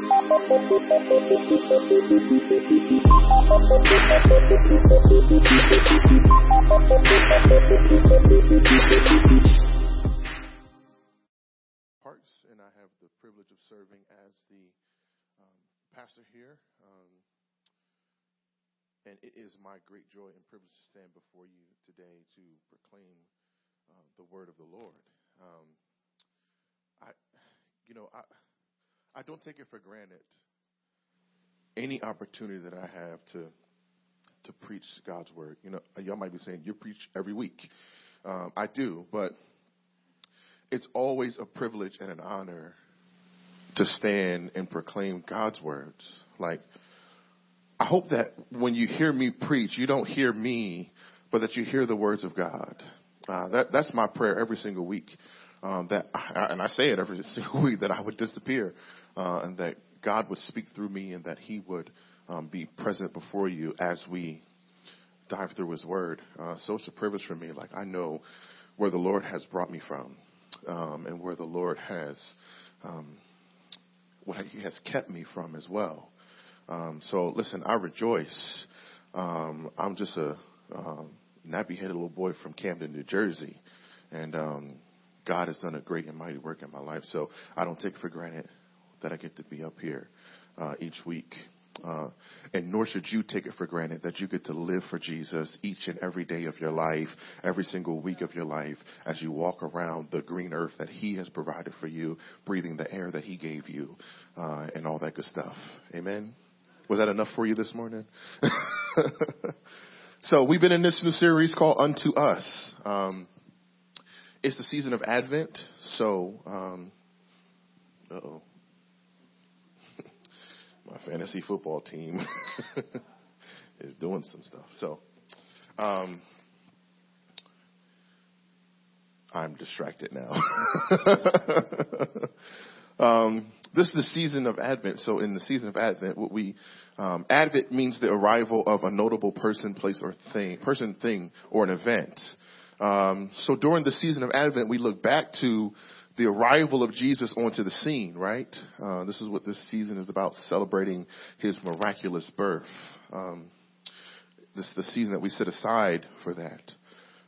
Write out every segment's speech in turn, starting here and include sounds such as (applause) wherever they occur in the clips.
Parks, and I have the privilege of serving as the um, pastor here. Um, and it is my great joy and privilege to stand before you today to proclaim uh, the word of the Lord. Um, I, you know, I, I don't take it for granted any opportunity that I have to to preach God's word. You know, y'all might be saying you preach every week. Um, I do, but it's always a privilege and an honor to stand and proclaim God's words. Like, I hope that when you hear me preach, you don't hear me, but that you hear the words of God. Uh, that, that's my prayer every single week. Um, that, I, and I say it every (laughs) single week that I would disappear, uh, and that God would speak through me, and that He would um, be present before you as we dive through His Word. Uh, so it's a privilege for me. Like I know where the Lord has brought me from, um, and where the Lord has um, what He has kept me from as well. Um, so listen, I rejoice. Um, I'm just a um, nappy-headed little boy from Camden, New Jersey, and God has done a great and mighty work in my life. So I don't take it for granted that I get to be up here uh, each week. Uh, and nor should you take it for granted that you get to live for Jesus each and every day of your life, every single week of your life, as you walk around the green earth that He has provided for you, breathing the air that He gave you, uh, and all that good stuff. Amen. Was that enough for you this morning? (laughs) so we've been in this new series called Unto Us. Um, it's the season of Advent, so um, oh my fantasy football team (laughs) is doing some stuff. So, um, I'm distracted now. (laughs) um, this is the season of Advent. So, in the season of Advent, what we um, Advent means the arrival of a notable person, place, or thing, person, thing, or an event. Um, so, during the season of Advent, we look back to the arrival of Jesus onto the scene, right? Uh, this is what this season is about, celebrating his miraculous birth. Um, this is the season that we set aside for that.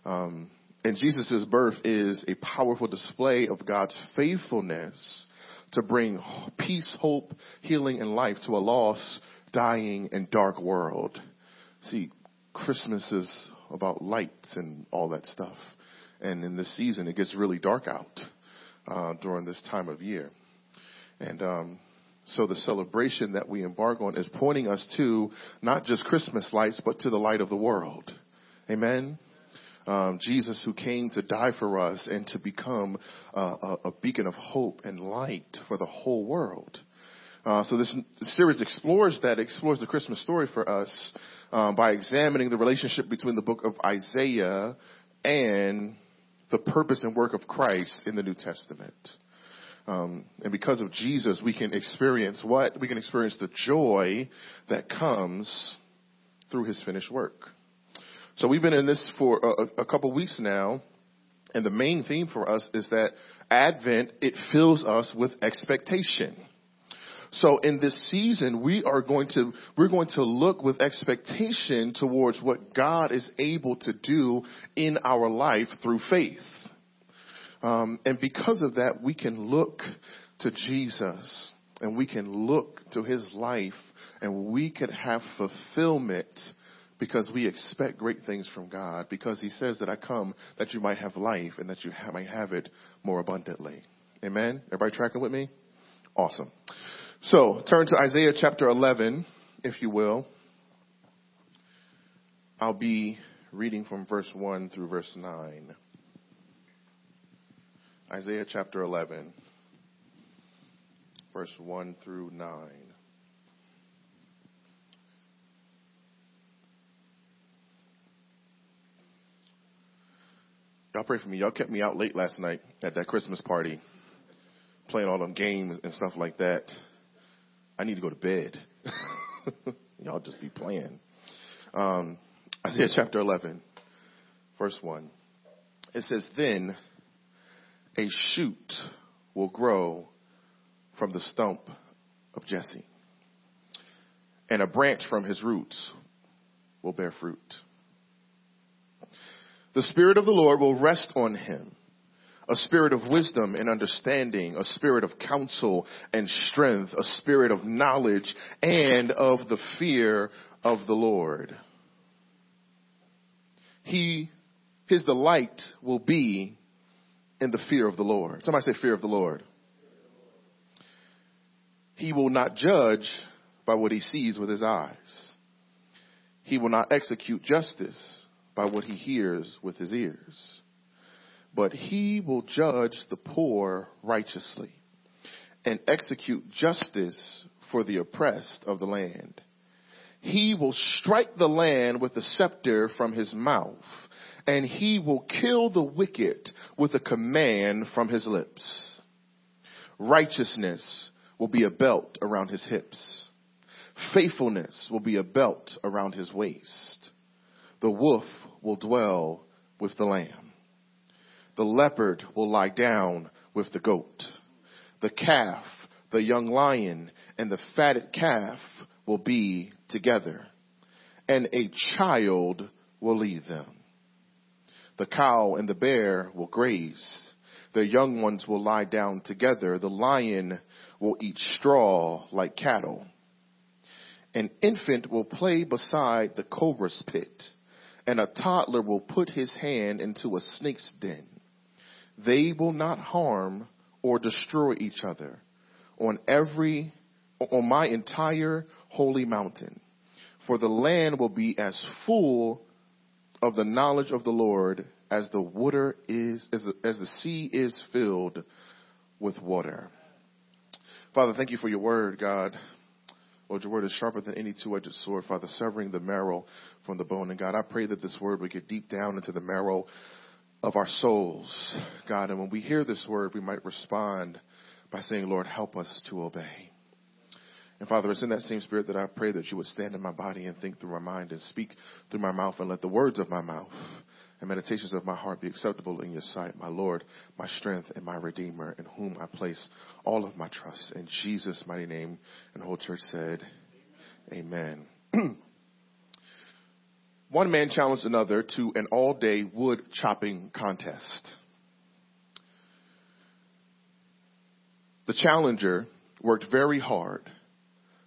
Um, and Jesus' birth is a powerful display of God's faithfulness to bring peace, hope, healing, and life to a lost, dying, and dark world. See, Christmas is about lights and all that stuff. And in this season, it gets really dark out uh, during this time of year. And um, so the celebration that we embark on is pointing us to not just Christmas lights, but to the light of the world. Amen. Um, Jesus, who came to die for us and to become uh, a, a, beacon of hope and light for the whole world. Uh, so this, series explores that, explores the Christmas story for us um, by examining the relationship between the book of Isaiah and the purpose and work of Christ in the New Testament. Um, and because of Jesus, we can experience what? We can experience the joy that comes through his finished work. So we've been in this for a, a couple weeks now, and the main theme for us is that Advent, it fills us with expectation. So in this season, we are going to, we're going to look with expectation towards what God is able to do in our life through faith. Um, and because of that, we can look to Jesus and we can look to his life and we can have fulfillment because we expect great things from God because he says that I come that you might have life and that you might have it more abundantly. Amen. Everybody tracking with me? Awesome. So turn to Isaiah chapter 11, if you will. I'll be reading from verse 1 through verse 9. Isaiah chapter 11, verse 1 through 9. Y'all pray for me. Y'all kept me out late last night at that Christmas party, playing all them games and stuff like that. I need to go to bed. (laughs) Y'all just be playing. Um, Isaiah chapter 11, verse 1. It says, Then a shoot will grow from the stump of Jesse. And a branch from his roots will bear fruit. The Spirit of the Lord will rest on him a spirit of wisdom and understanding, a spirit of counsel and strength, a spirit of knowledge and of the fear of the Lord. He, his delight will be in the fear of the Lord. Somebody say fear of the Lord. He will not judge by what he sees with his eyes. He will not execute justice by what he hears with his ears but he will judge the poor righteously and execute justice for the oppressed of the land. He will strike the land with a scepter from his mouth, and he will kill the wicked with a command from his lips. Righteousness will be a belt around his hips. Faithfulness will be a belt around his waist. The wolf will dwell with the lamb the leopard will lie down with the goat. The calf, the young lion, and the fatted calf will be together, and a child will lead them. The cow and the bear will graze. Their young ones will lie down together. The lion will eat straw like cattle. An infant will play beside the cobra's pit, and a toddler will put his hand into a snake's den. They will not harm or destroy each other on every, on my entire holy mountain. For the land will be as full of the knowledge of the Lord as the water is, as the, as the sea is filled with water. Father, thank you for your word, God. Lord, your word is sharper than any two-edged sword, Father, severing the marrow from the bone. And God, I pray that this word would get deep down into the marrow of our souls, God. And when we hear this word, we might respond by saying, Lord, help us to obey. And Father, it's in that same spirit that I pray that you would stand in my body and think through my mind and speak through my mouth and let the words of my mouth and meditations of my heart be acceptable in your sight, my Lord, my strength and my Redeemer, in whom I place all of my trust. In Jesus' mighty name, and the whole church said, Amen. Amen. (clears throat) One man challenged another to an all day wood chopping contest. The challenger worked very hard,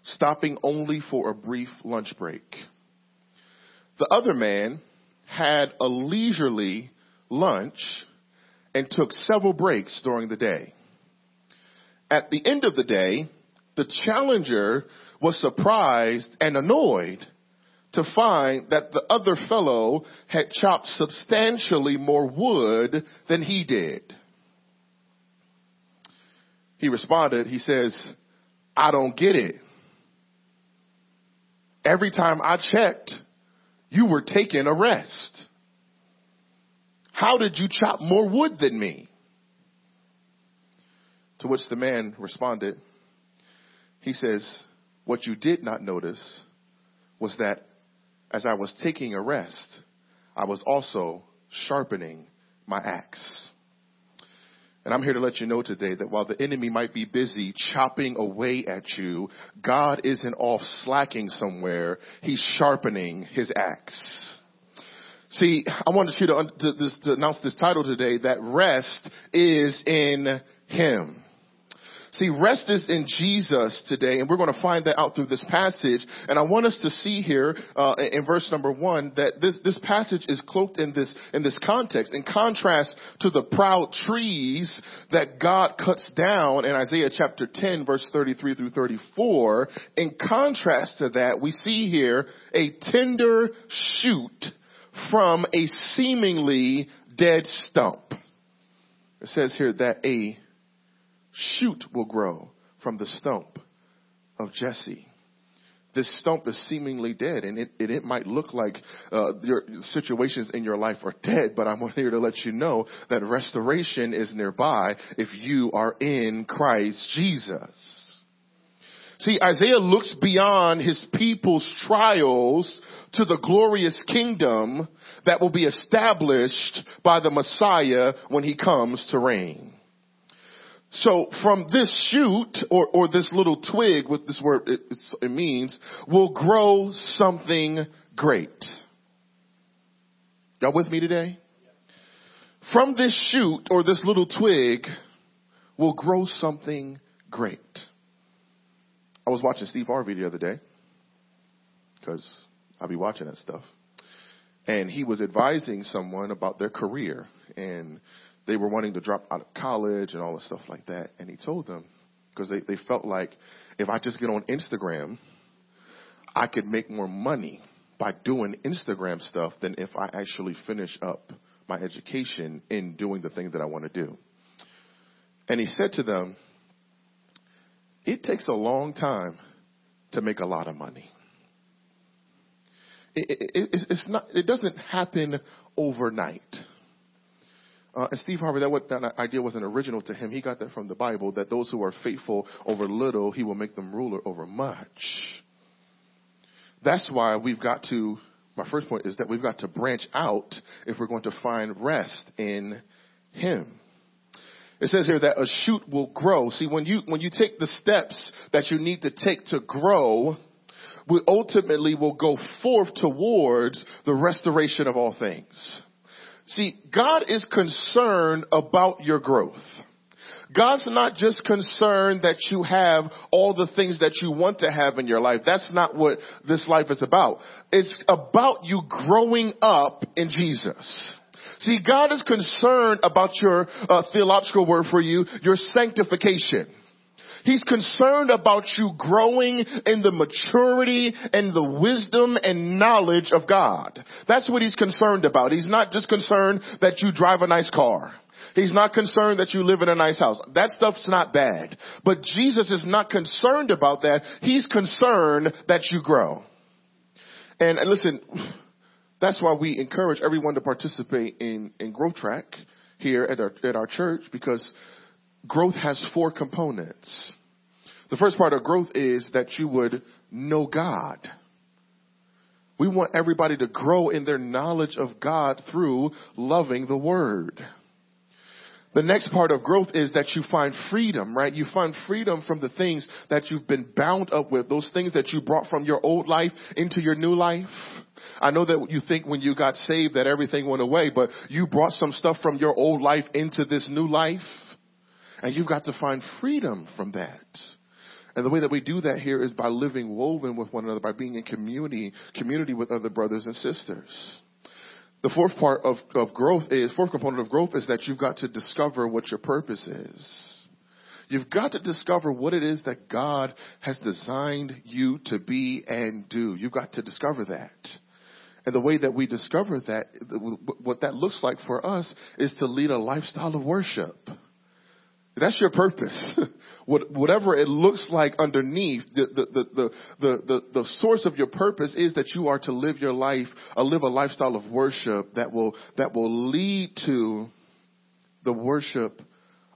stopping only for a brief lunch break. The other man had a leisurely lunch and took several breaks during the day. At the end of the day, the challenger was surprised and annoyed to find that the other fellow had chopped substantially more wood than he did. He responded, he says, I don't get it. Every time I checked, you were taking a rest. How did you chop more wood than me? To which the man responded, he says, what you did not notice was that as I was taking a rest, I was also sharpening my axe. And I'm here to let you know today that while the enemy might be busy chopping away at you, God isn't off slacking somewhere. He's sharpening his axe. See, I wanted you to, to, to announce this title today that rest is in Him. See, rest is in Jesus today, and we're going to find that out through this passage. And I want us to see here uh, in verse number one that this this passage is cloaked in this in this context, in contrast to the proud trees that God cuts down in Isaiah chapter 10, verse 33 through 34. In contrast to that, we see here a tender shoot from a seemingly dead stump. It says here that a shoot will grow from the stump of Jesse. This stump is seemingly dead, and it, it, it might look like uh, your situations in your life are dead, but I'm here to let you know that restoration is nearby if you are in Christ Jesus. See, Isaiah looks beyond his people's trials to the glorious kingdom that will be established by the Messiah when he comes to reign. So from this shoot or, or this little twig, what this word it, it means, will grow something great. Y'all with me today? From this shoot or this little twig will grow something great. I was watching Steve Harvey the other day because I'll be watching that stuff. And he was advising someone about their career and they were wanting to drop out of college and all the stuff like that. And he told them because they, they felt like if I just get on Instagram, I could make more money by doing Instagram stuff than if I actually finish up my education in doing the thing that I want to do. And he said to them, it takes a long time to make a lot of money. It, it, it, it's not, it doesn't happen overnight. Uh, and Steve Harvey, that, what, that idea wasn't original to him. He got that from the Bible, that those who are faithful over little, he will make them ruler over much. That's why we've got to, my first point is that we've got to branch out if we're going to find rest in him. It says here that a shoot will grow. See, when you, when you take the steps that you need to take to grow, we ultimately will go forth towards the restoration of all things. See, God is concerned about your growth. God's not just concerned that you have all the things that you want to have in your life. That's not what this life is about. It's about you growing up in Jesus. See, God is concerned about your uh, theological word for you, your sanctification. He's concerned about you growing in the maturity and the wisdom and knowledge of God. That's what he's concerned about. He's not just concerned that you drive a nice car. He's not concerned that you live in a nice house. That stuff's not bad. But Jesus is not concerned about that. He's concerned that you grow. And, and listen, that's why we encourage everyone to participate in, in Growth Track here at our, at our church because growth has four components. The first part of growth is that you would know God. We want everybody to grow in their knowledge of God through loving the Word. The next part of growth is that you find freedom, right? You find freedom from the things that you've been bound up with, those things that you brought from your old life into your new life. I know that you think when you got saved that everything went away, but you brought some stuff from your old life into this new life. And you've got to find freedom from that. And the way that we do that here is by living woven with one another, by being in community, community with other brothers and sisters. The fourth part of, of growth is, fourth component of growth is that you've got to discover what your purpose is. You've got to discover what it is that God has designed you to be and do. You've got to discover that. And the way that we discover that, what that looks like for us is to lead a lifestyle of worship. That's your purpose. (laughs) Whatever it looks like underneath, the, the, the, the, the, source of your purpose is that you are to live your life, uh, live a lifestyle of worship that will, that will lead to the worship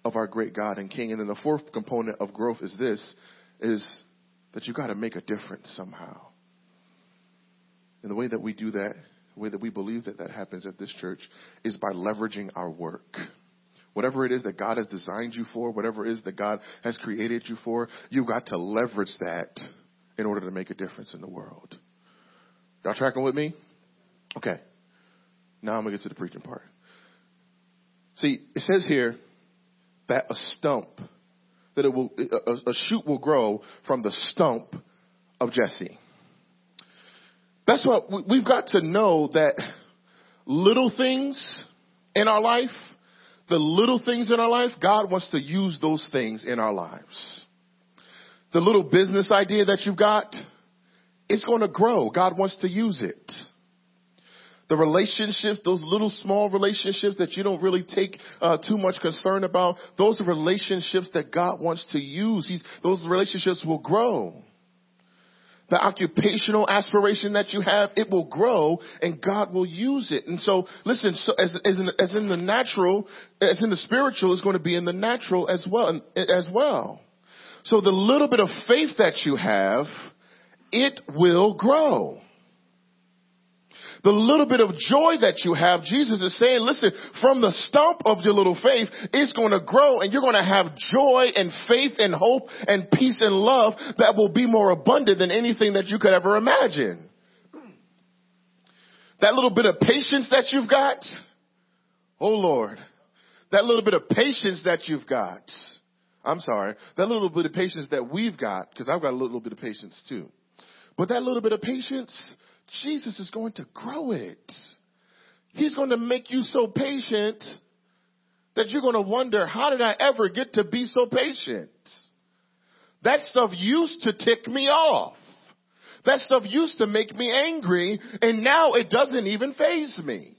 of our great God and King. And then the fourth component of growth is this, is that you gotta make a difference somehow. And the way that we do that, the way that we believe that that happens at this church is by leveraging our work. Whatever it is that God has designed you for, whatever it is that God has created you for, you've got to leverage that in order to make a difference in the world. Y'all tracking with me? Okay. Now I'm going to get to the preaching part. See, it says here that a stump, that it will, a, a shoot will grow from the stump of Jesse. That's what we've got to know that little things in our life the little things in our life, God wants to use those things in our lives. The little business idea that you've got, it's going to grow. God wants to use it. The relationships, those little small relationships that you don't really take uh, too much concern about, those relationships that God wants to use. He's, those relationships will grow the occupational aspiration that you have, it will grow and God will use it. And so, listen, so as, as, in, as in the natural, as in the spiritual is going to be in the natural as well, as well. So the little bit of faith that you have, it will grow. The little bit of joy that you have, Jesus is saying, listen, from the stump of your little faith, it's going to grow and you're going to have joy and faith and hope and peace and love that will be more abundant than anything that you could ever imagine. That little bit of patience that you've got, oh Lord, that little bit of patience that you've got, I'm sorry, that little bit of patience that we've got, because I've got a little bit of patience too. But that little bit of patience, Jesus is going to grow it. He's going to make you so patient that you're going to wonder, how did I ever get to be so patient? That stuff used to tick me off. That stuff used to make me angry, and now it doesn't even faze me.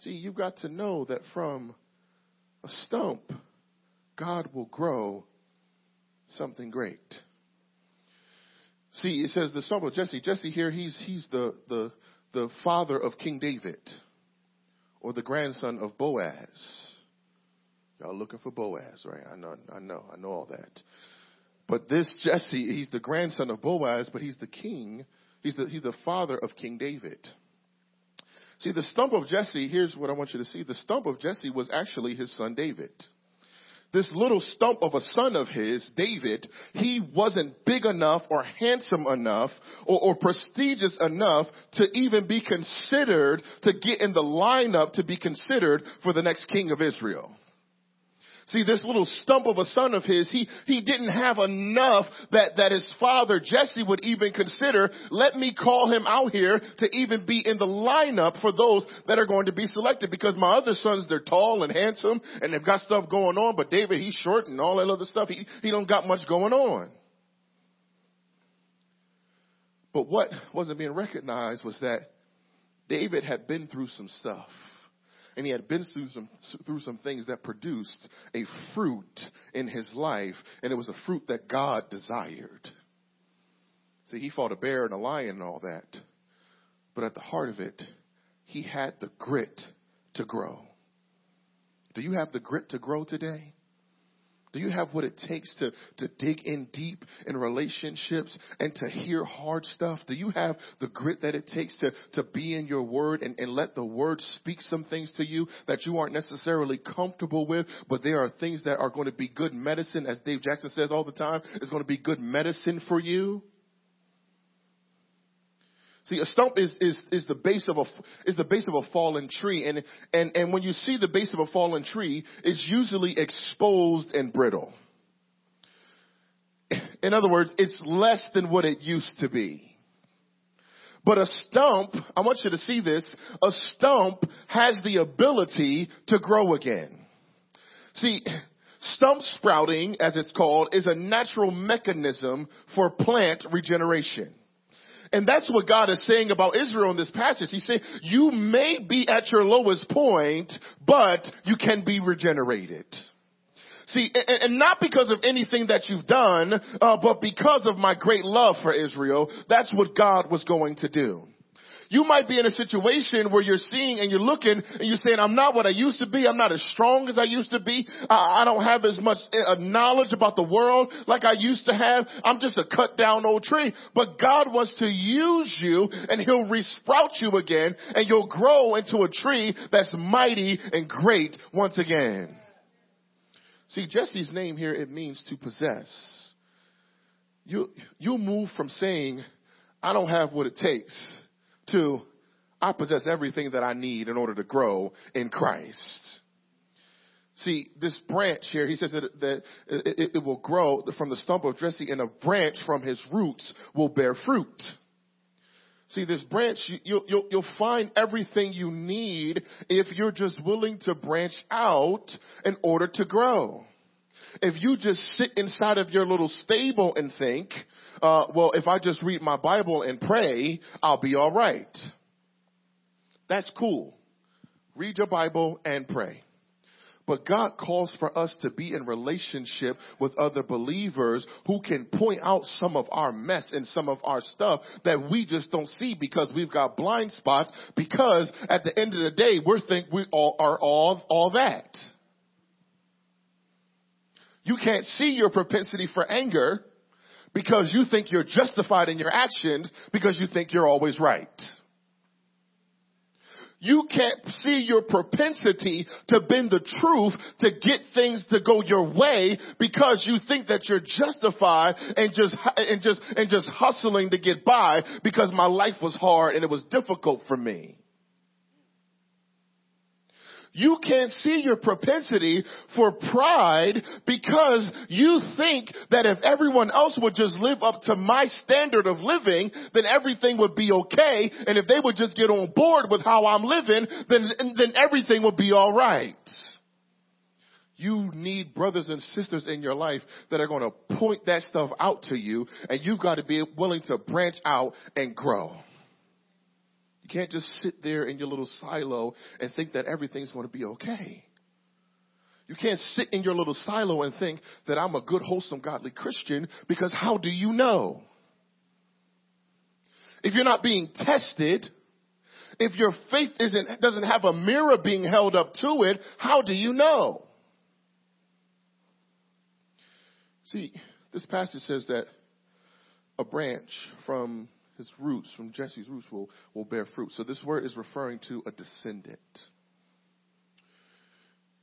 See, you've got to know that from a stump, God will grow something great. See, it says the son of Jesse. Jesse here, he's, he's the, the, the father of King David or the grandson of Boaz. Y'all looking for Boaz, right? I know, I know, I know all that. But this Jesse, he's the grandson of Boaz, but he's the king. He's the, he's the father of King David. See, the stump of Jesse, here's what I want you to see. The stump of Jesse was actually his son David this little stump of a son of his, David, he wasn't big enough or handsome enough or, or, prestigious enough to even be considered to get in the lineup to be considered for the next king of Israel. See, this little stump of a son of his, he, he didn't have enough that, that his father Jesse would even consider, let me call him out here to even be in the lineup for those that are going to be selected because my other sons, they're tall and handsome and they've got stuff going on, but David, he's short and all that other stuff. He, he don't got much going on. But what wasn't being recognized was that David had been through some stuff and he had been through some, through some things that produced a fruit in his life, and it was a fruit that God desired. See, he fought a bear and a lion and all that, but at the heart of it, he had the grit to grow. Do you have the grit to grow today? Do you have what it takes to, to dig in deep in relationships and to hear hard stuff? Do you have the grit that it takes to, to be in your word and, and let the word speak some things to you that you aren't necessarily comfortable with, but there are things that are going to be good medicine, as Dave Jackson says all the time, is going to be good medicine for you? See, a stump is, is, is the base of a, is the base of a fallen tree. And, and, and when you see the base of a fallen tree, it's usually exposed and brittle. In other words, it's less than what it used to be. But a stump, I want you to see this, a stump has the ability to grow again. See, stump sprouting, as it's called, is a natural mechanism for plant regeneration. And that's what God is saying about Israel in this passage. He's saying, you may be at your lowest point, but you can be regenerated. See, and, not because of anything that you've done, uh, but because of my great love for Israel, that's what God was going to do. You might be in a situation where you're seeing and you're looking and you're saying, I'm not what I used to be. I'm not as strong as I used to be. I, I don't have as much uh, knowledge about the world like I used to have. I'm just a cut down old tree. But God wants to use you and he'll resprout you again and you'll grow into a tree that's mighty and great once again. See, Jesse's name here, it means to possess. You, you'll move from saying, I don't have what it takes to I possess everything that I need in order to grow in Christ. See, this branch here, he says that, that it, it, will grow from the stump of Jesse and a branch from his roots will bear fruit. See, this branch, you, you'll, you'll find everything you need if you're just willing to branch out in order to grow. If you just sit inside of your little stable and think, uh, well, if I just read my Bible and pray, I'll be all right. That's cool. Read your Bible and pray. But God calls for us to be in relationship with other believers who can point out some of our mess and some of our stuff that we just don't see because we've got blind spots because at the end of the day, we think we all are all, all that. You can't see your propensity for anger because you think you're justified in your actions because you think you're always right. you can't see your propensity to bend the truth to get things to go your way because you think that you're justified and just, and just, and just hustling to get by because my life was hard and it was difficult for me. You can't see your propensity for pride because you think that if everyone else would just live up to my standard of living, then everything would be okay. And if they would just get on board with how I'm living, then, then everything would be alright. You need brothers and sisters in your life that are going to point that stuff out to you and you've got to be willing to branch out and grow can't just sit there in your little silo and think that everything's going to be okay. You can't sit in your little silo and think that I'm a good, wholesome, godly Christian because how do you know? If you're not being tested, if your faith isn't, doesn't have a mirror being held up to it, how do you know? See, this passage says that a branch from his roots, from Jesse's roots, will, will bear fruit. So this word is referring to a descendant.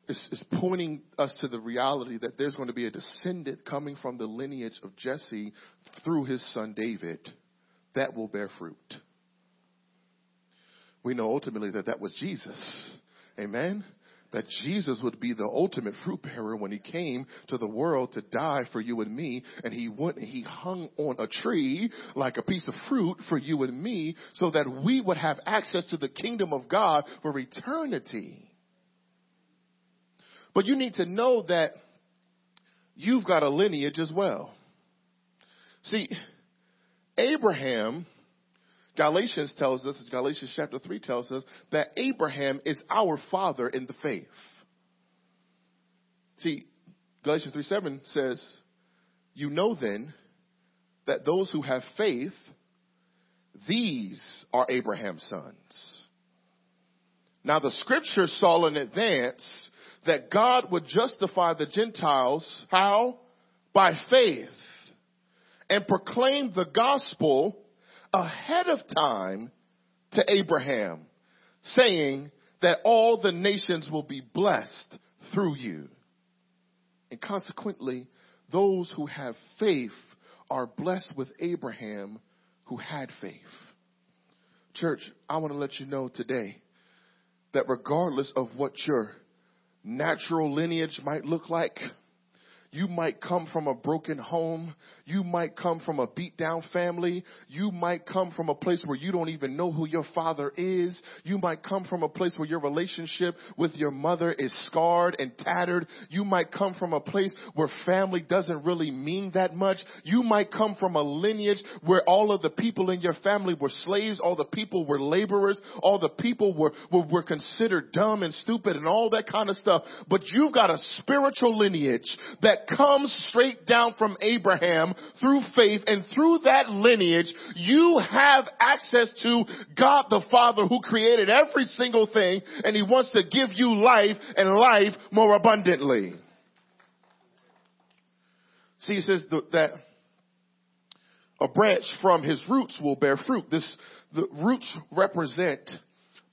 It's, it's pointing us to the reality that there's going to be a descendant coming from the lineage of Jesse through his son David that will bear fruit. We know ultimately that that was Jesus. Amen that Jesus would be the ultimate fruit bearer when he came to the world to die for you and me. And he went, he hung on a tree like a piece of fruit for you and me so that we would have access to the kingdom of God for eternity. But you need to know that you've got a lineage as well. See, Abraham Galatians tells us, Galatians chapter 3 tells us that Abraham is our father in the faith. See, Galatians 3 7 says, You know then that those who have faith, these are Abraham's sons. Now the scripture saw in advance that God would justify the Gentiles, how? By faith. And proclaim the gospel ahead of time to Abraham, saying that all the nations will be blessed through you. And consequently, those who have faith are blessed with Abraham who had faith. Church, I want to let you know today that regardless of what your natural lineage might look like, you might come from a broken home. You might come from a beat down family. You might come from a place where you don't even know who your father is. You might come from a place where your relationship with your mother is scarred and tattered. You might come from a place where family doesn't really mean that much. You might come from a lineage where all of the people in your family were slaves. All the people were laborers. All the people were, were, were considered dumb and stupid and all that kind of stuff. But you've got a spiritual lineage that that comes straight down from Abraham through faith and through that lineage, you have access to God the Father who created every single thing and he wants to give you life and life more abundantly. See, he says that a branch from his roots will bear fruit. This, the roots represent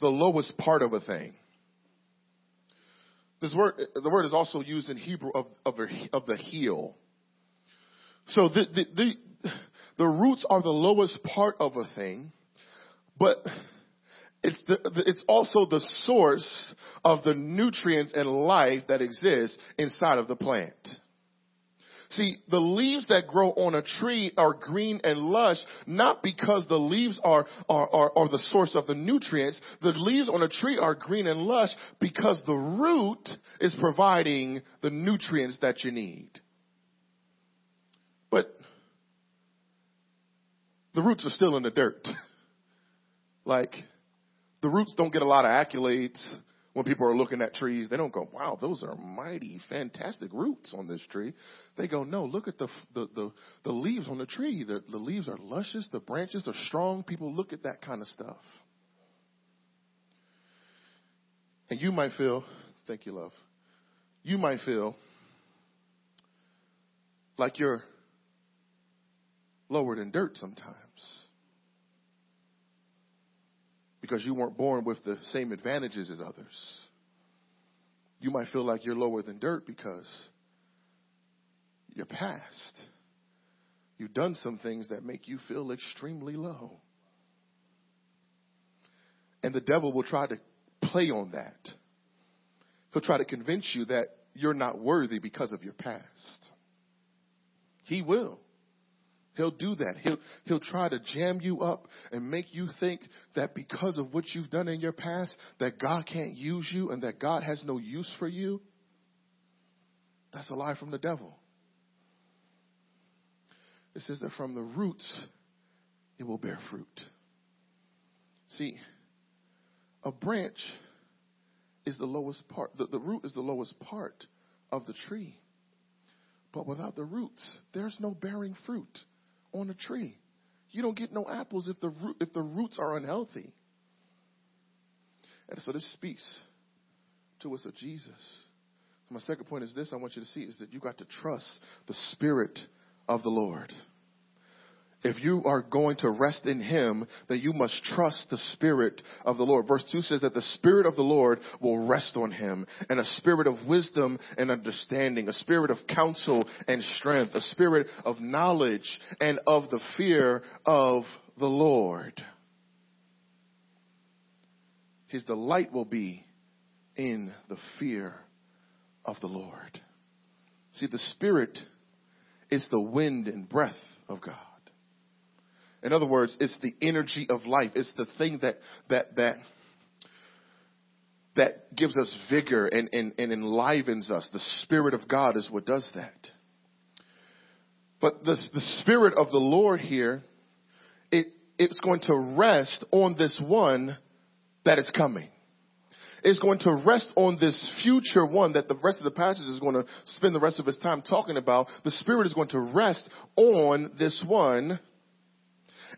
the lowest part of a thing. This word, the word is also used in Hebrew of, of, of the heel. So the, the, the, the roots are the lowest part of a thing, but it's, the, it's also the source of the nutrients and life that exists inside of the plant. See, the leaves that grow on a tree are green and lush, not because the leaves are, are, are, are, the source of the nutrients. The leaves on a tree are green and lush because the root is providing the nutrients that you need. But the roots are still in the dirt. (laughs) like, the roots don't get a lot of accolades when people are looking at trees, they don't go, wow, those are mighty, fantastic roots on this tree. They go, no, look at the, the, the, the leaves on the tree. The, the leaves are luscious. The branches are strong. People look at that kind of stuff. And you might feel, thank you, love. You might feel like you're lowered in dirt sometimes. Because you weren't born with the same advantages as others. You might feel like you're lower than dirt because you're past. You've done some things that make you feel extremely low. And the devil will try to play on that. He'll try to convince you that you're not worthy because of your past. He will. He'll do that. He'll, he'll try to jam you up and make you think that because of what you've done in your past, that God can't use you and that God has no use for you. That's a lie from the devil. It says that from the roots, it will bear fruit. See, a branch is the lowest part, the, the root is the lowest part of the tree. But without the roots, there's no bearing fruit on a tree. You don't get no apples if the root, if the roots are unhealthy. And so this speaks to us of Jesus. My second point is this I want you to see is that you got to trust the Spirit of the Lord if you are going to rest in Him, then you must trust the Spirit of the Lord. Verse 2 says that the Spirit of the Lord will rest on Him, and a spirit of wisdom and understanding, a spirit of counsel and strength, a spirit of knowledge and of the fear of the Lord. His delight will be in the fear of the Lord. See, the Spirit is the wind and breath of God. In other words, it's the energy of life. It's the thing that, that, that, that gives us vigor and, and, and enlivens us. The Spirit of God is what does that. But the, the Spirit of the Lord here, it, it's going to rest on this one that is coming. It's going to rest on this future one that the rest of the passage is going to spend the rest of his time talking about. The Spirit is going to rest on this one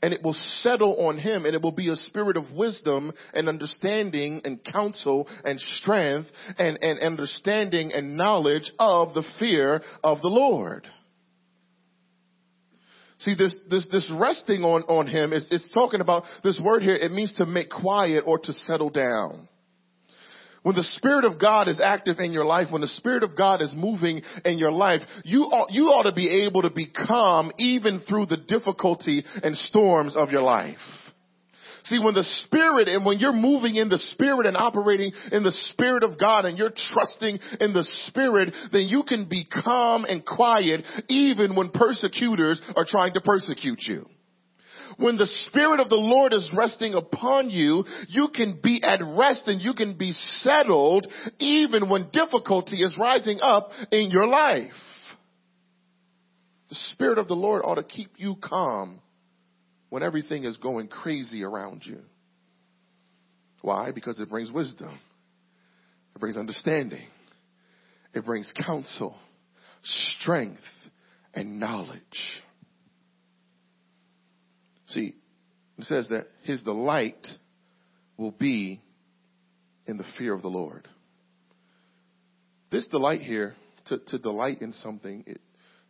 and it will settle on him and it will be a spirit of wisdom and understanding and counsel and strength and, and understanding and knowledge of the fear of the Lord. See, this, this, this resting on, on him is, talking about this word here. It means to make quiet or to settle down. When the Spirit of God is active in your life, when the Spirit of God is moving in your life, you ought, you ought to be able to be calm even through the difficulty and storms of your life. See, when the Spirit and when you're moving in the Spirit and operating in the Spirit of God and you're trusting in the Spirit, then you can be calm and quiet even when persecutors are trying to persecute you. When the Spirit of the Lord is resting upon you, you can be at rest and you can be settled even when difficulty is rising up in your life. The Spirit of the Lord ought to keep you calm when everything is going crazy around you. Why? Because it brings wisdom. It brings understanding. It brings counsel, strength, and knowledge. See, it says that his delight will be in the fear of the Lord. This delight here, to, to delight in something, it,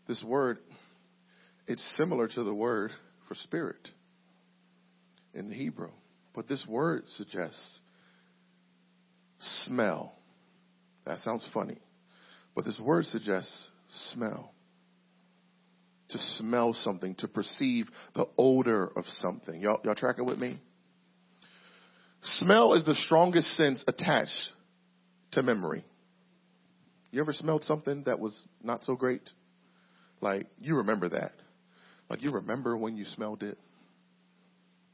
this word, it's similar to the word for spirit in the Hebrew. But this word suggests smell. That sounds funny. But this word suggests smell to smell something, to perceive the odor of something. Y'all, y'all tracking with me? Smell is the strongest sense attached to memory. You ever smelled something that was not so great? Like, you remember that. Like, you remember when you smelled it.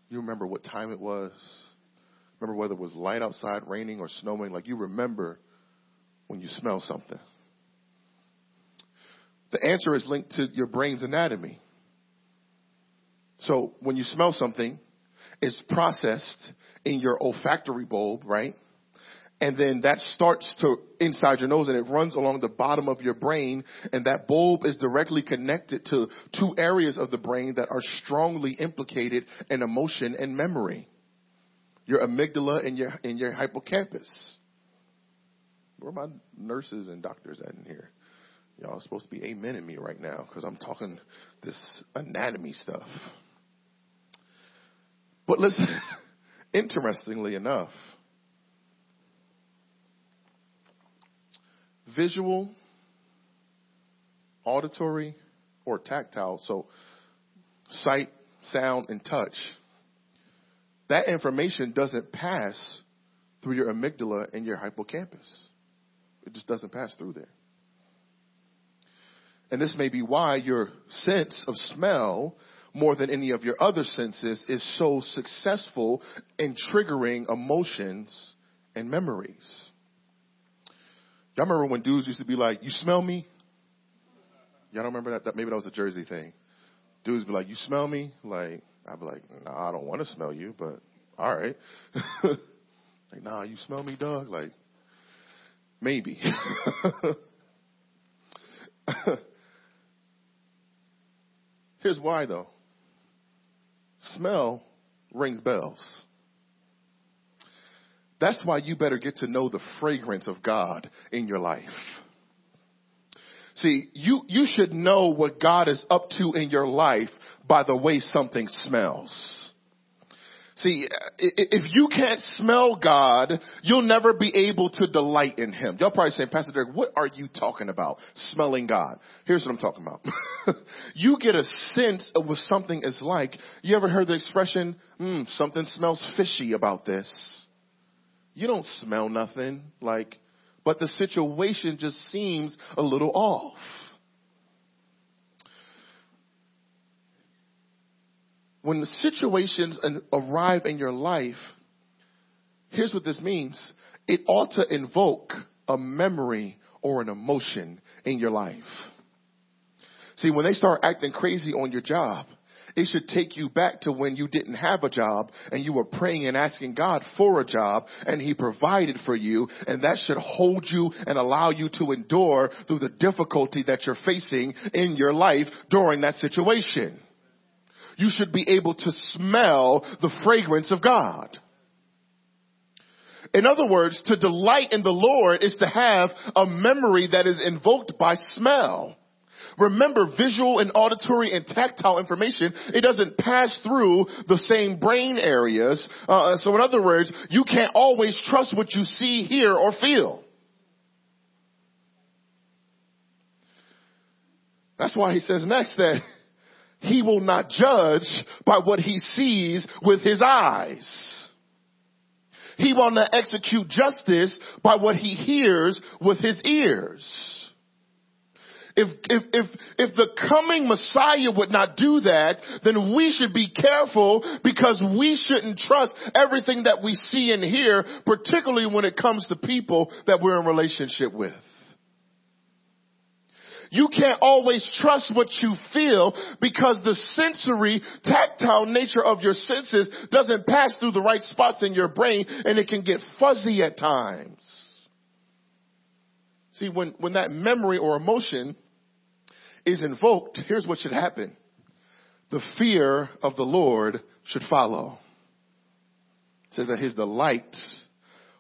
You remember what time it was. Remember whether it was light outside, raining, or snowing. Like, you remember when you smell something. The answer is linked to your brain's anatomy. So when you smell something, it's processed in your olfactory bulb, right? And then that starts to inside your nose and it runs along the bottom of your brain and that bulb is directly connected to two areas of the brain that are strongly implicated in emotion and memory. Your amygdala and your, and your hippocampus. Where are my nurses and doctors at in here? Y'all supposed to be amen in me right now because I'm talking this anatomy stuff. But listen, (laughs) Interestingly enough, visual, auditory, or tactile, so sight, sound, and touch, that information doesn't pass through your amygdala and your hippocampus. It just doesn't pass through there. And this may be why your sense of smell, more than any of your other senses, is so successful in triggering emotions and memories. Y'all remember when dudes used to be like, you smell me? Y'all don't remember that? that maybe that was a Jersey thing. Dudes be like, you smell me? Like, I'd be like, nah, I don't want to smell you, but all right. (laughs) like, nah, you smell me, dog? Like, maybe. (laughs) Here's why though. Smell rings bells. That's why you better get to know the fragrance of God in your life. See, you, you should know what God is up to in your life by the way something smells. See, if you can't smell God, you'll never be able to delight in Him. Y'all probably saying, Pastor Derek, what are you talking about? Smelling God. Here's what I'm talking about. (laughs) you get a sense of what something is like. You ever heard the expression, hmm, something smells fishy about this? You don't smell nothing, like, but the situation just seems a little off. When the situations arrive in your life, here's what this means. It ought to invoke a memory or an emotion in your life. See, when they start acting crazy on your job, it should take you back to when you didn't have a job and you were praying and asking God for a job and He provided for you and that should hold you and allow you to endure through the difficulty that you're facing in your life during that situation you should be able to smell the fragrance of God. In other words, to delight in the Lord is to have a memory that is invoked by smell. Remember, visual and auditory and tactile information, it doesn't pass through the same brain areas. Uh, so in other words, you can't always trust what you see, hear, or feel. That's why he says next that he will not judge by what he sees with his eyes. He will not execute justice by what he hears with his ears. If, if, if, if the coming Messiah would not do that, then we should be careful because we shouldn't trust everything that we see and hear, particularly when it comes to people that we're in relationship with. You can't always trust what you feel because the sensory, tactile nature of your senses doesn't pass through the right spots in your brain and it can get fuzzy at times. See, when, when that memory or emotion is invoked, here's what should happen. The fear of the Lord should follow. It says that his delight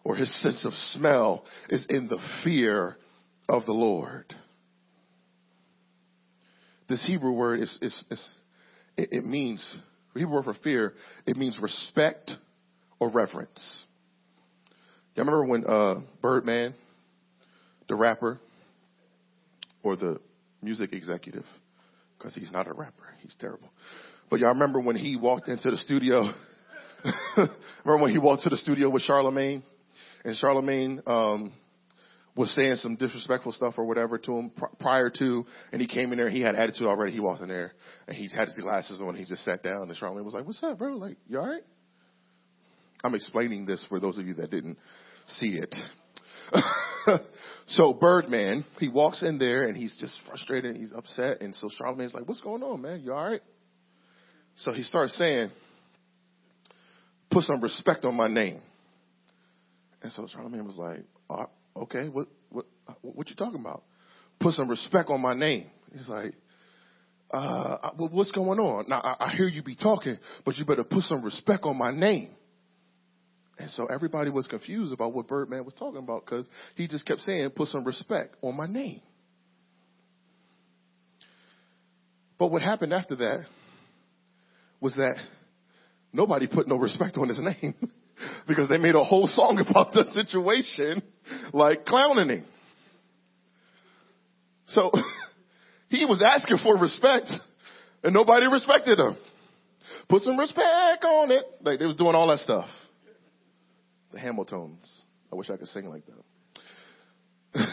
or his sense of smell is in the fear of the Lord this Hebrew word is, is, is it, it, means, Hebrew word for fear, it means respect or reverence. Y'all remember when uh, Birdman, the rapper, or the music executive, because he's not a rapper, he's terrible. But y'all remember when he walked into the studio? (laughs) remember when he walked to the studio with Charlamagne? And Charlamagne um, was saying some disrespectful stuff or whatever to him prior to, and he came in there, he had attitude already, he walked in there, and he had his glasses on, he just sat down, and Charlamagne was like, what's up, bro? Like, you alright? I'm explaining this for those of you that didn't see it. (laughs) so Birdman, he walks in there and he's just frustrated, he's upset, and so Charlamagne's like, what's going on, man? You alright? So he starts saying, put some respect on my name. And so Charlamagne was like, uh, okay, what, what, what you talking about? Put some respect on my name. He's like, uh, what's going on? Now, I, I hear you be talking, but you better put some respect on my name. And so everybody was confused about what Birdman was talking about because he just kept saying, put some respect on my name. But what happened after that was that nobody put no respect on his (laughs) name. Because they made a whole song (laughs) about the situation, like clowning him. So (laughs) he was asking for respect and nobody respected him. Put some respect on it. Like they was doing all that stuff. The Hamiltones. I wish I could sing like that. (laughs)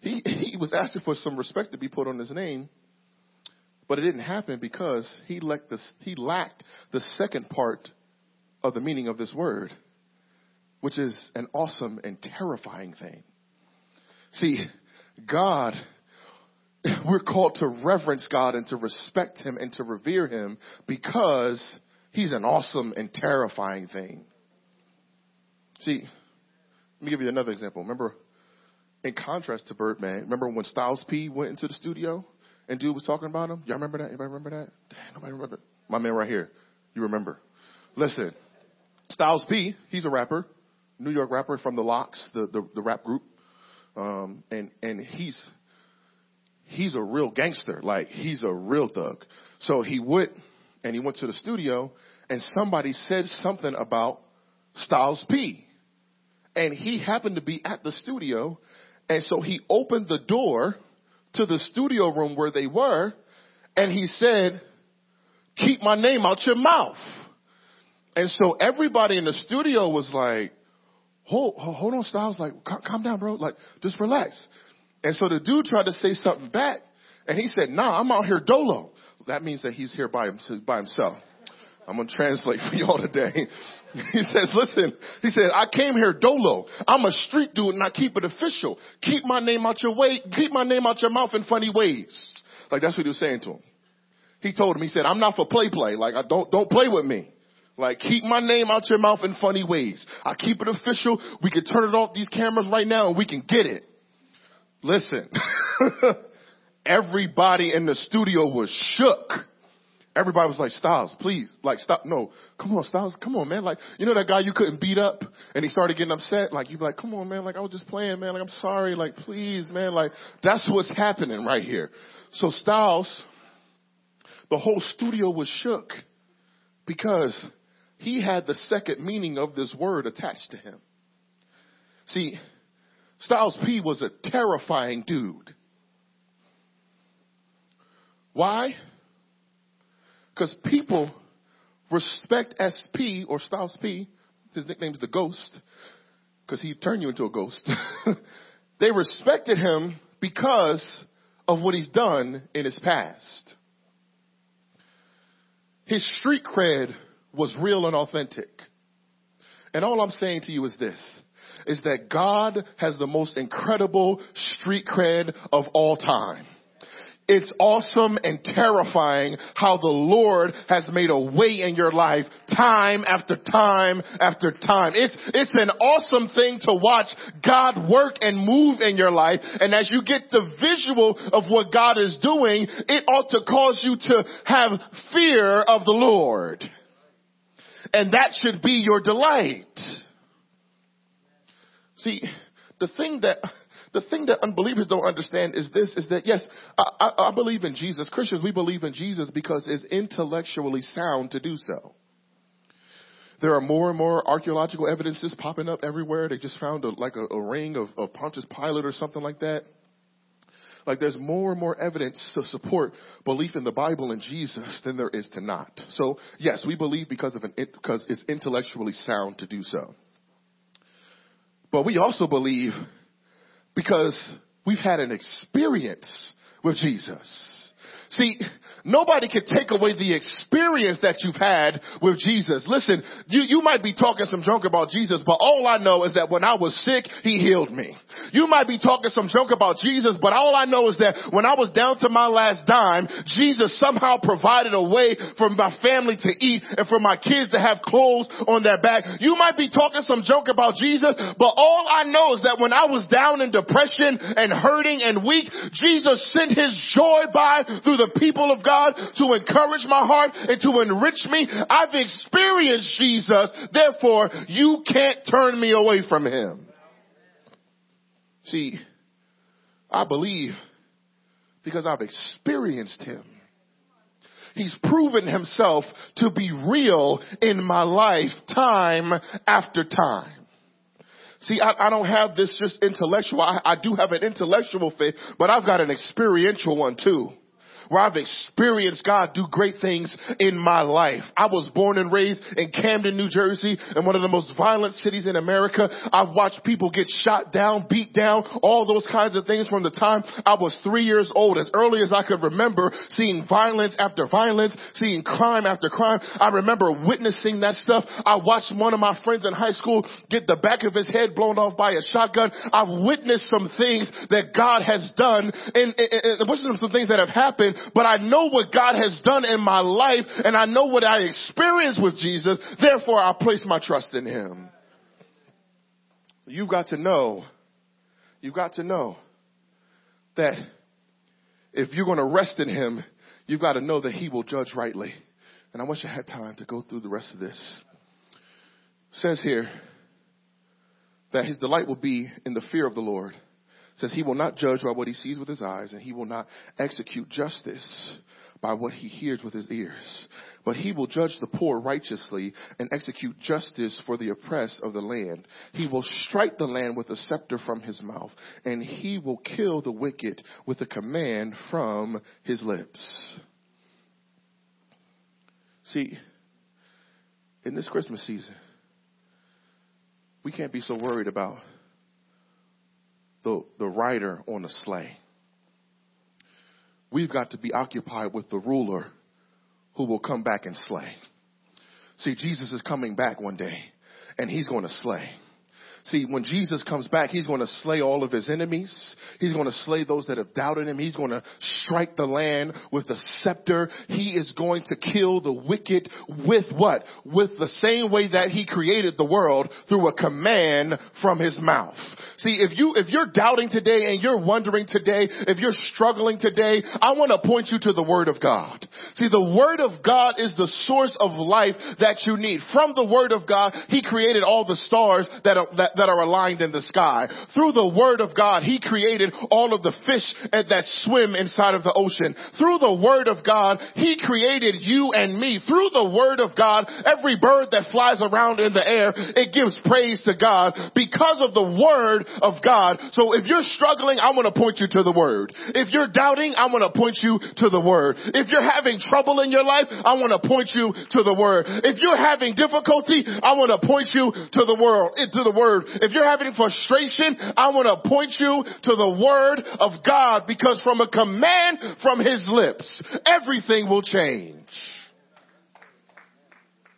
he, he was asking for some respect to be put on his name, but it didn't happen because he lacked, the, he lacked the second part of the meaning of this word, which is an awesome and terrifying thing. See, God, (laughs) we're called to reverence God and to respect Him and to revere Him because He's an awesome and terrifying thing. See, let me give you another example. Remember, in contrast to Birdman, remember when Styles P went into the studio and dude was talking about him? Y'all remember that? Anybody remember that? Damn, nobody remember. My man right here. You remember. Listen, Styles P, he's a rapper, New York rapper from the LOX, the, the, the rap group. Um, and, and he's, he's a real gangster. Like, he's a real thug. So he went and he went to the studio and somebody said something about Styles P. And he happened to be at the studio. And so he opened the door to the studio room where they were. And he said, keep my name out your mouth. And so everybody in the studio was like, hold, hold on, Styles, like, calm down, bro. Like, just relax. And so the dude tried to say something back and he said, nah, I'm out here dolo. That means that he's here by, by himself. I'm going to translate for y'all today. (laughs) He says, listen, he said, I came here dolo. I'm a street dude and I keep it official. Keep my name out your way. Keep my name out your mouth in funny ways. Like that's what he was saying to him. He told him, he said, I'm not for play play. Like I don't, don't play with me. Like keep my name out your mouth in funny ways. I keep it official. We can turn it off these cameras right now and we can get it. Listen, (laughs) everybody in the studio was shook. Everybody was like, Styles, please, like stop. No, come on, Styles, come on, man. Like, you know that guy you couldn't beat up and he started getting upset? Like, you'd be like, come on, man. Like, I was just playing, man. Like, I'm sorry. Like, please, man. Like, that's what's happening right here. So Styles, the whole studio was shook because he had the second meaning of this word attached to him. See, Styles P was a terrifying dude. Why? Because people respect SP or Styles P, his nickname's the Ghost, because he turned you into a ghost. (laughs) they respected him because of what he's done in his past. His street cred was real and authentic. And all I'm saying to you is this, is that God has the most incredible street cred of all time. It's awesome and terrifying how the Lord has made a way in your life time after time after time. It's, it's an awesome thing to watch God work and move in your life. And as you get the visual of what God is doing, it ought to cause you to have fear of the Lord. And that should be your delight. See, the thing that the thing that unbelievers don't understand is this, is that yes, I, I, I believe in Jesus. Christians, we believe in Jesus because it's intellectually sound to do so. There are more and more archaeological evidences popping up everywhere. They just found a, like a, a ring of, of Pontius Pilate or something like that. Like there's more and more evidence to support belief in the Bible and Jesus than there is to not. So yes, we believe because of an, because it's intellectually sound to do so. But we also believe because we've had an experience with Jesus. See, nobody can take away the experience that you've had with Jesus. Listen, you, you might be talking some junk about Jesus, but all I know is that when I was sick, He healed me. You might be talking some junk about Jesus, but all I know is that when I was down to my last dime, Jesus somehow provided a way for my family to eat and for my kids to have clothes on their back. You might be talking some junk about Jesus, but all I know is that when I was down in depression and hurting and weak, Jesus sent His joy by through the the people of God to encourage my heart and to enrich me. I've experienced Jesus. Therefore, you can't turn me away from him. See, I believe because I've experienced him. He's proven himself to be real in my life time after time. See, I, I don't have this just intellectual. I, I do have an intellectual faith, but I've got an experiential one too where I've experienced God do great things in my life. I was born and raised in Camden, New Jersey, in one of the most violent cities in America. I've watched people get shot down, beat down, all those kinds of things from the time I was three years old. As early as I could remember seeing violence after violence, seeing crime after crime. I remember witnessing that stuff. I watched one of my friends in high school get the back of his head blown off by a shotgun. I've witnessed some things that God has done and, and, and witnessed some things that have happened but I know what God has done in my life and I know what I experienced with Jesus. Therefore, I place my trust in Him. You've got to know, you've got to know that if you're going to rest in Him, you've got to know that He will judge rightly. And I wish I had time to go through the rest of this. It says here that His delight will be in the fear of the Lord says he will not judge by what he sees with his eyes and he will not execute justice by what he hears with his ears. But he will judge the poor righteously and execute justice for the oppressed of the land. He will strike the land with a scepter from his mouth and he will kill the wicked with a command from his lips. See, in this Christmas season, we can't be so worried about the, the rider on the sleigh. We've got to be occupied with the ruler who will come back and slay. See, Jesus is coming back one day and he's going to slay. See, when Jesus comes back, he's going to slay all of his enemies. He's going to slay those that have doubted him. He's going to strike the land with the scepter. He is going to kill the wicked with what? With the same way that he created the world through a command from his mouth. See, if you, if you're doubting today and you're wondering today, if you're struggling today, I want to point you to the word of God. See, the word of God is the source of life that you need. From the word of God, he created all the stars that are, that that are aligned in the sky. Through the word of God, he created all of the fish that swim inside of the ocean. Through the word of God, he created you and me. Through the word of God, every bird that flies around in the air, it gives praise to God because of the word of God. So if you're struggling, I want to point you to the word. If you're doubting, I want to point you to the word. If you're having trouble in your life, I want to point you to the word. If you're having difficulty, I want to point you to the world, eh, to the word. If you're having frustration, I want to point you to the word of God because from a command from his lips, everything will change.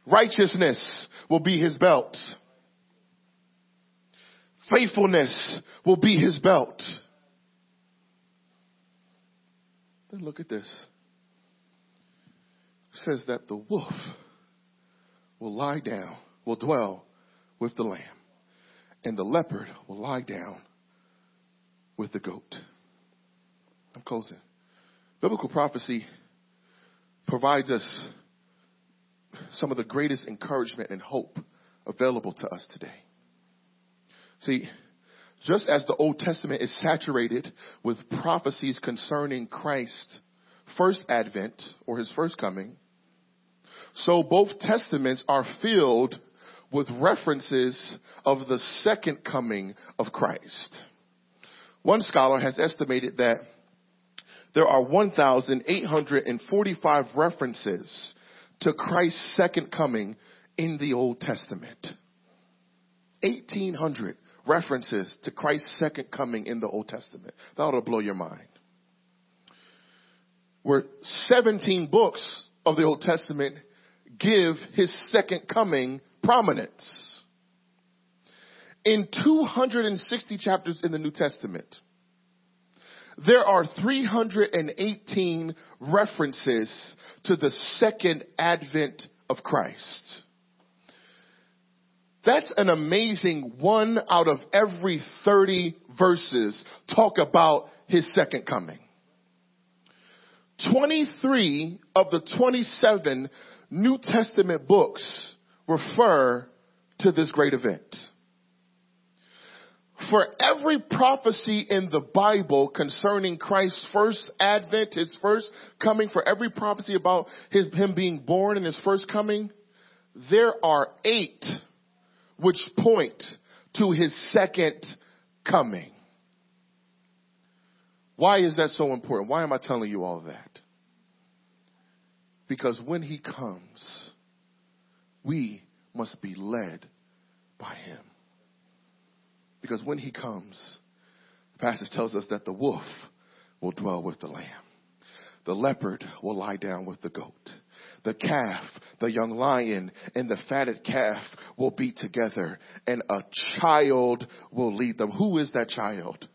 Righteousness will be his belt. Faithfulness will be his belt. Then look at this. It says that the wolf will lie down, will dwell with the lamb and the leopard will lie down with the goat. I'm closing. Biblical prophecy provides us some of the greatest encouragement and hope available to us today. See, just as the Old Testament is saturated with prophecies concerning Christ's first advent or his first coming, so both testaments are filled with references of the second coming of Christ. One scholar has estimated that there are 1,845 references to Christ's second coming in the Old Testament. 1,800 references to Christ's second coming in the Old Testament. That ought to blow your mind. Where 17 books of the Old Testament give his second coming prominence. In 260 chapters in the New Testament, there are 318 references to the second advent of Christ. That's an amazing one out of every 30 verses talk about his second coming. 23 of the 27 New Testament books refer to this great event. for every prophecy in the Bible concerning Christ's first advent, his first coming, for every prophecy about his, him being born and his first coming, there are eight which point to his second coming. Why is that so important? Why am I telling you all that? Because when he comes, we must be led by him. Because when he comes, the passage tells us that the wolf will dwell with the lamb. The leopard will lie down with the goat. The calf, the young lion, and the fatted calf will be together, and a child will lead them. Who is that child?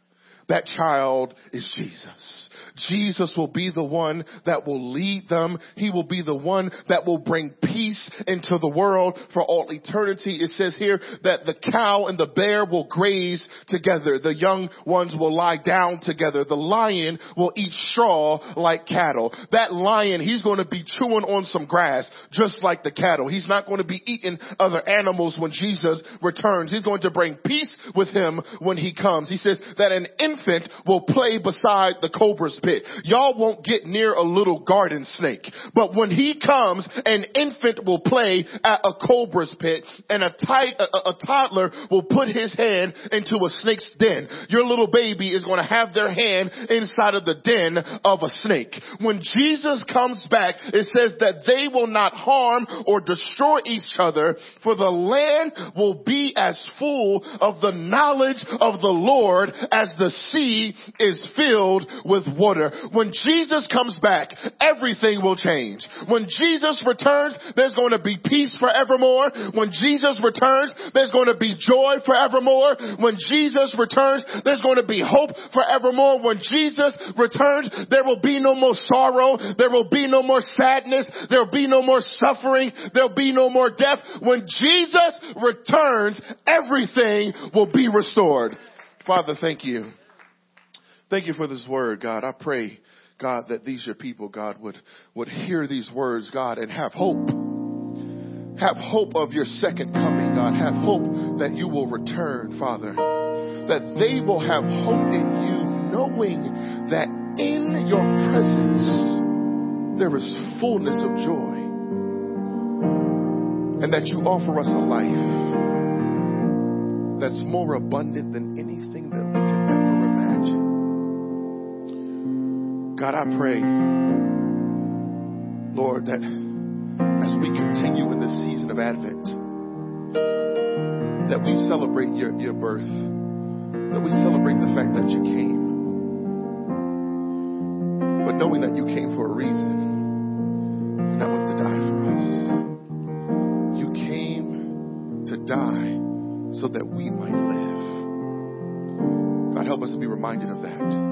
That child is Jesus. Jesus will be the one that will lead them. He will be the one that will bring peace into the world for all eternity. It says here that the cow and the bear will graze together. The young ones will lie down together. The lion will eat straw like cattle. That lion, he's going to be chewing on some grass just like the cattle. He's not going to be eating other animals when Jesus returns. He's going to bring peace with him when he comes. He says that an infant infant will play beside the cobra's pit. Y'all won't get near a little garden snake. But when he comes, an infant will play at a cobra's pit and a, tight, a, a toddler will put his hand into a snake's den. Your little baby is going to have their hand inside of the den of a snake. When Jesus comes back, it says that they will not harm or destroy each other for the land will be as full of the knowledge of the Lord as the sea is filled with water. When Jesus comes back, everything will change. When Jesus returns, there's going to be peace forevermore. When Jesus returns, there's going to be joy forevermore. When Jesus returns, there's going to be hope forevermore. When Jesus returns, there will be no more sorrow. There will be no more sadness. There will be no more suffering. There'll be no more death. When Jesus returns, everything will be restored. Father, thank you. Thank you for this word, God. I pray, God, that these your people, God, would, would hear these words, God, and have hope. Have hope of your second coming, God. Have hope that you will return, Father. That they will have hope in you, knowing that in your presence there is fullness of joy. And that you offer us a life that's more abundant than anything God, I pray, Lord, that as we continue in this season of Advent, that we celebrate your, your birth, that we celebrate the fact that you came, but knowing that you came for a reason, and that was to die for us. You came to die so that we might live. God, help us to be reminded of that.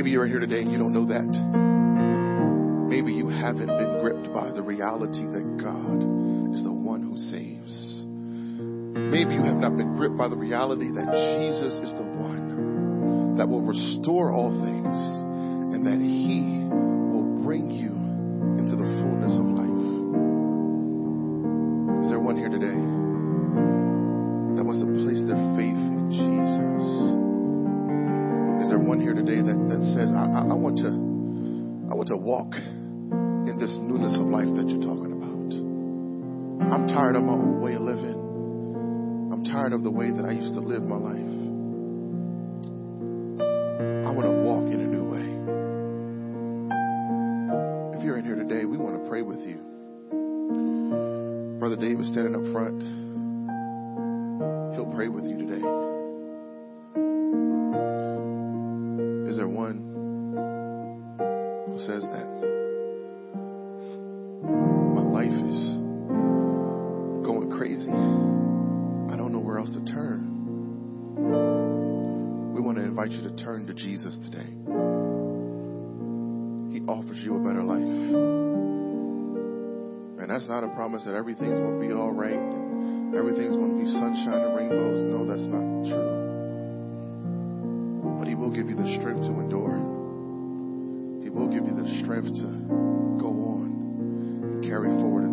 Maybe you're here today and you don't know that. Maybe you haven't been gripped by the reality that God is the one who saves. Maybe you have not been gripped by the reality that Jesus is the one that will restore all things and that He walk in this newness of life that you're talking about? I'm tired of my old way of living. I'm tired of the way that I used to live my life. I want to walk in a new way. If you're in here today, we want to pray with you. Brother David standing up front, he'll pray with you invite you to turn to Jesus today. He offers you a better life. And that's not a promise that everything's going to be all right and everything's going to be sunshine and rainbows. No, that's not true. But He will give you the strength to endure. He He will give you the strength to go on and carry forward